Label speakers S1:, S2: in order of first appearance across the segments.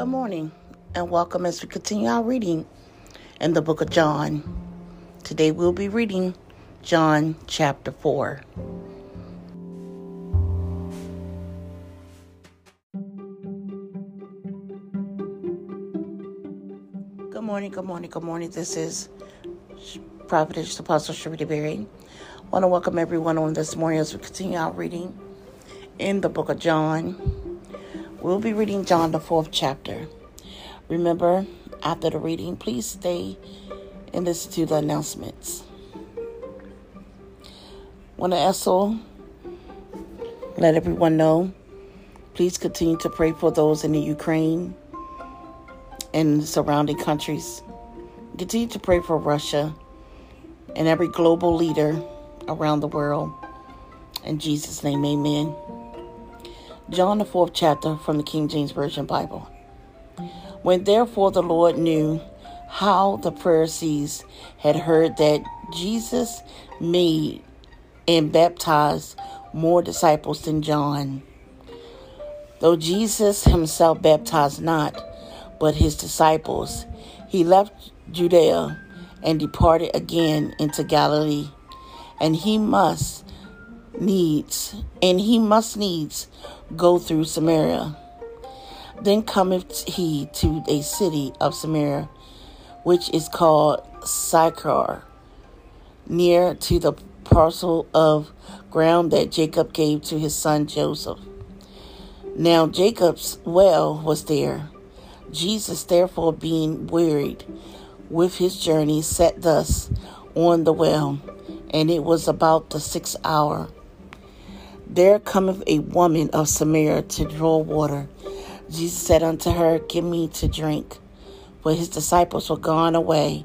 S1: Good morning and welcome as we continue our reading in the book of John. Today we'll be reading John chapter 4. Good morning, good morning, good morning. This is Prophetess Apostle Sharita Berry. I want to welcome everyone on this morning as we continue our reading in the book of John. We'll be reading John, the fourth chapter. Remember, after the reading, please stay and listen to the announcements. To also let everyone know please continue to pray for those in the Ukraine and surrounding countries. Continue to pray for Russia and every global leader around the world. In Jesus' name, amen. John, the fourth chapter from the King James Version Bible. When therefore the Lord knew how the Pharisees had heard that Jesus made and baptized more disciples than John, though Jesus himself baptized not, but his disciples, he left Judea and departed again into Galilee. And he must needs, and he must needs go through Samaria. Then cometh he to a city of Samaria, which is called Sychar, near to the parcel of ground that Jacob gave to his son Joseph. Now Jacob's well was there. Jesus, therefore, being wearied with his journey, sat thus on the well, and it was about the sixth hour. There cometh a woman of Samaria to draw water. Jesus said unto her, Give me to drink. For his disciples were gone away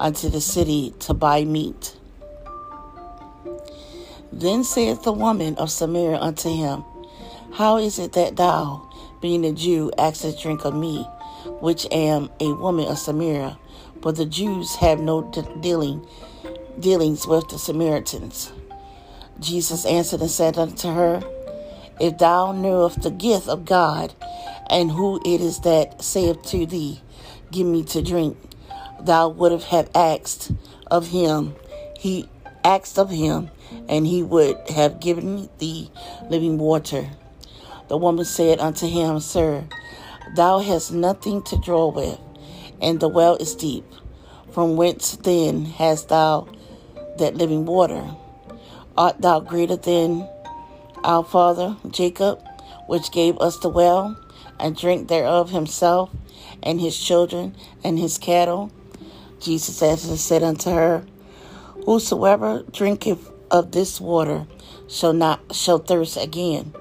S1: unto the city to buy meat. Then saith the woman of Samaria unto him, How is it that thou, being a Jew, askest drink of me, which am a woman of Samaria? But the Jews have no dealing dealings with the Samaritans. Jesus answered and said unto her, If thou knewest the gift of God, and who it is that saith to thee, Give me to drink, thou would have asked of him, he asked of him, and he would have given thee living water. The woman said unto him, Sir, thou hast nothing to draw with, and the well is deep. From whence then hast thou that living water? Art thou greater than our father Jacob, which gave us the well, and drank thereof himself, and his children, and his cattle? Jesus answered and said unto her, Whosoever drinketh of this water shall not shall thirst again.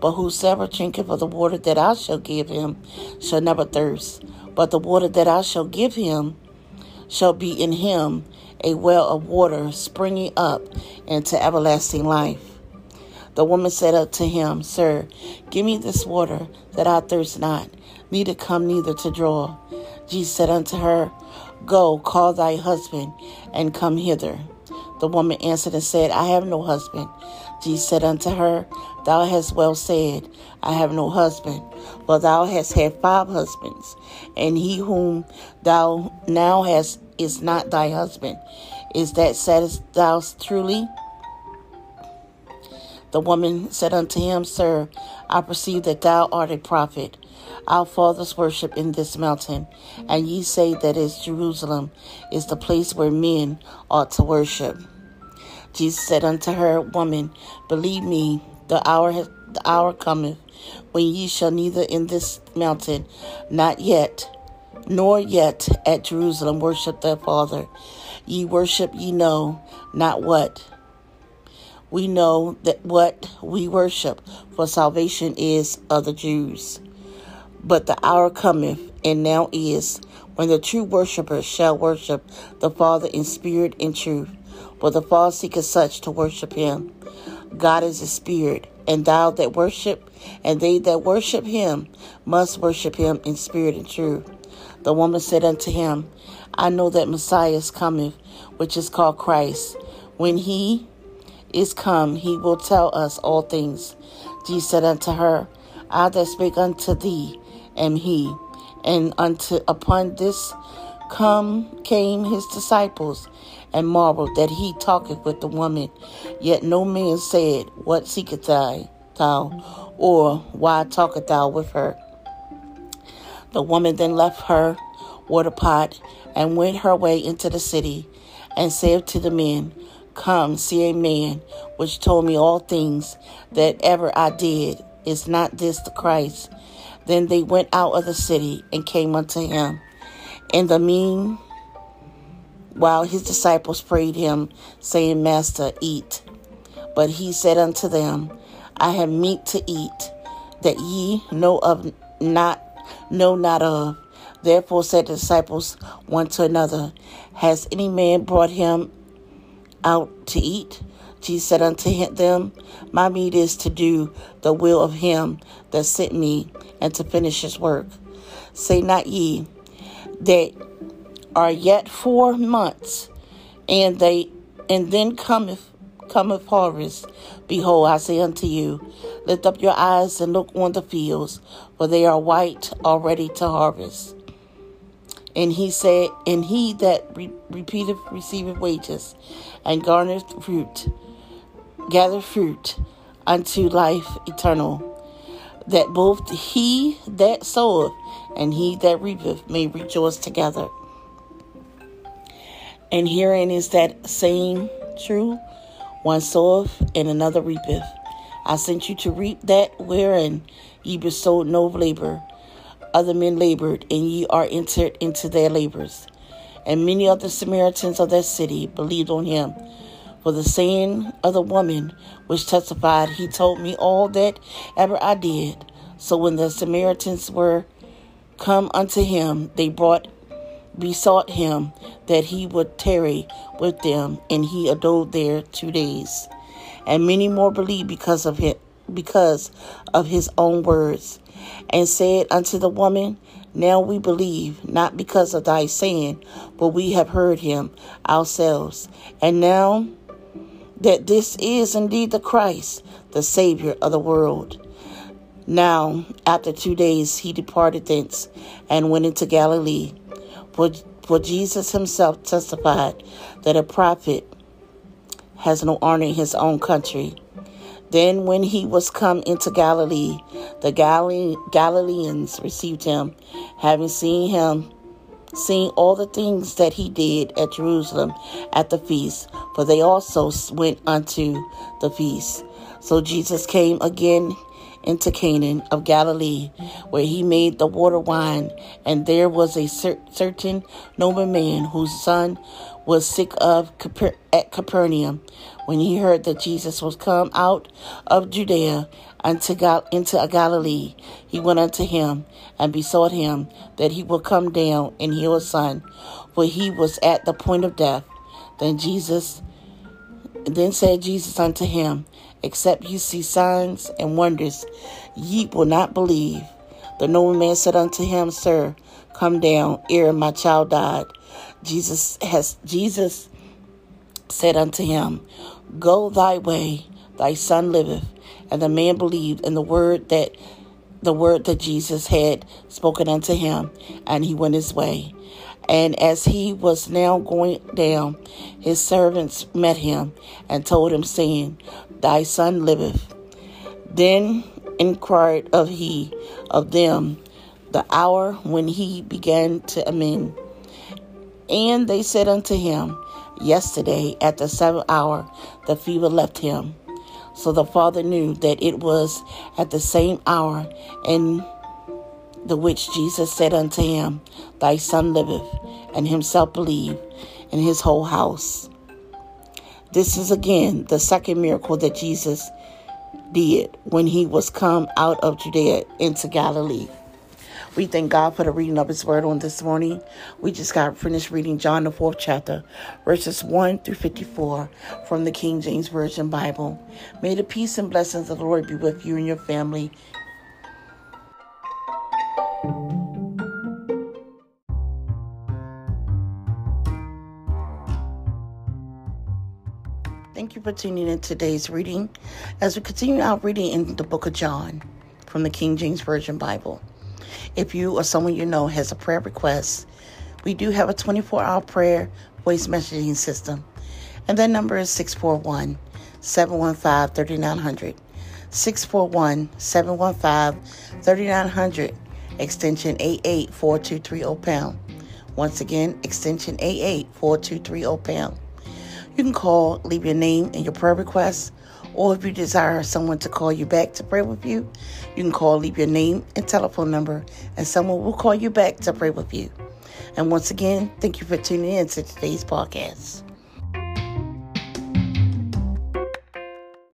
S1: But whosoever drinketh of the water that I shall give him shall never thirst. But the water that I shall give him shall be in him a well of water springing up into everlasting life. The woman said unto him, Sir, give me this water that I thirst not, neither come neither to draw. Jesus said unto her, Go, call thy husband, and come hither. The woman answered and said, I have no husband. Jesus said unto her, Thou hast well said, I have no husband, for thou hast had five husbands, and he whom thou now hast is not thy husband. Is that saidst thou truly? The woman said unto him, Sir, I perceive that thou art a prophet. Our fathers worship in this mountain, and ye say that is Jerusalem is the place where men ought to worship. Jesus said unto her, Woman, believe me, the hour the hour cometh when ye shall neither in this mountain, not yet, nor yet at Jerusalem worship their Father. Ye worship ye know not what. We know that what we worship, for salvation is of the Jews. But the hour cometh, and now is, when the true worshippers shall worship the Father in spirit and truth. For the Father seeketh such to worship him. God is a spirit, and thou that worship, and they that worship him, must worship him in spirit and truth. The woman said unto him, I know that Messiah is coming, which is called Christ. When he is come, he will tell us all things. Jesus said unto her, I that speak unto thee am he. And unto upon this come came his disciples and marveled that he talketh with the woman. Yet no man said, What seekest thou? thou? Or why talkest thou with her? The woman then left her water pot and went her way into the city and said to the men, Come, see a man which told me all things that ever I did. Is not this the Christ? Then they went out of the city and came unto him. In the mean, while his disciples prayed him, saying, Master, eat. But he said unto them, I have meat to eat, that ye know of not know not of. Therefore said the disciples one to another, Has any man brought him out to eat? Jesus said unto them, My meat is to do the will of him that sent me, and to finish his work. Say not ye, that are yet four months, and they and then cometh cometh harvest. Behold, I say unto you, lift up your eyes and look on the fields, for they are white already to harvest. And he said, And he that re- repeateth receiveth wages, and garnereth fruit, gather fruit unto life eternal, that both he that soweth and he that reapeth may rejoice together. And herein is that saying true one soweth and another reapeth. I sent you to reap that wherein ye bestowed no labor. Other men labored, and ye are entered into their labors. And many of the Samaritans of that city believed on him. For the saying of the woman which testified, He told me all that ever I did. So when the Samaritans were come unto him, they brought besought him that he would tarry with them, and he abode there two days. And many more believed because of it, because of his own words, and said unto the woman, Now we believe, not because of thy saying, but we have heard him ourselves. And now that this is indeed the Christ, the Savior of the world. Now, after two days, he departed thence and went into Galilee for, Jesus himself testified that a prophet has no honor in his own country. Then, when he was come into Galilee, the Galileans received him, having seen him, seeing all the things that he did at Jerusalem at the feast, for they also went unto the feast. So Jesus came again into Cana of Galilee, where he made the water wine. And there was a cer- certain nobleman whose son was sick of Caper- at Capernaum. When he heard that Jesus was come out of Judea unto Gal- into Galilee, he went unto him and besought him that he would come down and heal his son, for he was at the point of death. Then Jesus, then said Jesus unto him, Except you see signs and wonders, ye will not believe. The noble man said unto him, Sir, come down, ere my child died. Jesus has Jesus said unto him, Go thy way, thy son liveth. And the man believed in the word that the word that Jesus had spoken unto him, and he went his way. And as he was now going down, his servants met him and told him, saying, Thy son liveth. Then inquired of he of them the hour when he began to amend. And they said unto him, Yesterday at the seventh hour the fever left him. So the father knew that it was at the same hour in the which Jesus said unto him, Thy son liveth, and himself believed, and his whole house. This is again the second miracle that Jesus did when he was come out of Judea into Galilee. We thank God for the reading of His Word on this morning. We just got finished reading John, the fourth chapter, verses 1 through 54 from the King James Version Bible. May the peace and blessings of the Lord be with you and your family you for tuning in today's reading as we continue our reading in the book of John from the King James Version Bible. If you or someone you know has a prayer request, we do have a 24 hour prayer voice messaging system. And that number is 641 715 3900. 641 715 3900, extension 884230 pound. Once again, extension 884230 pound. You can call, leave your name and your prayer request, or if you desire someone to call you back to pray with you, you can call, leave your name and telephone number, and someone will call you back to pray with you. And once again, thank you for tuning in to today's podcast.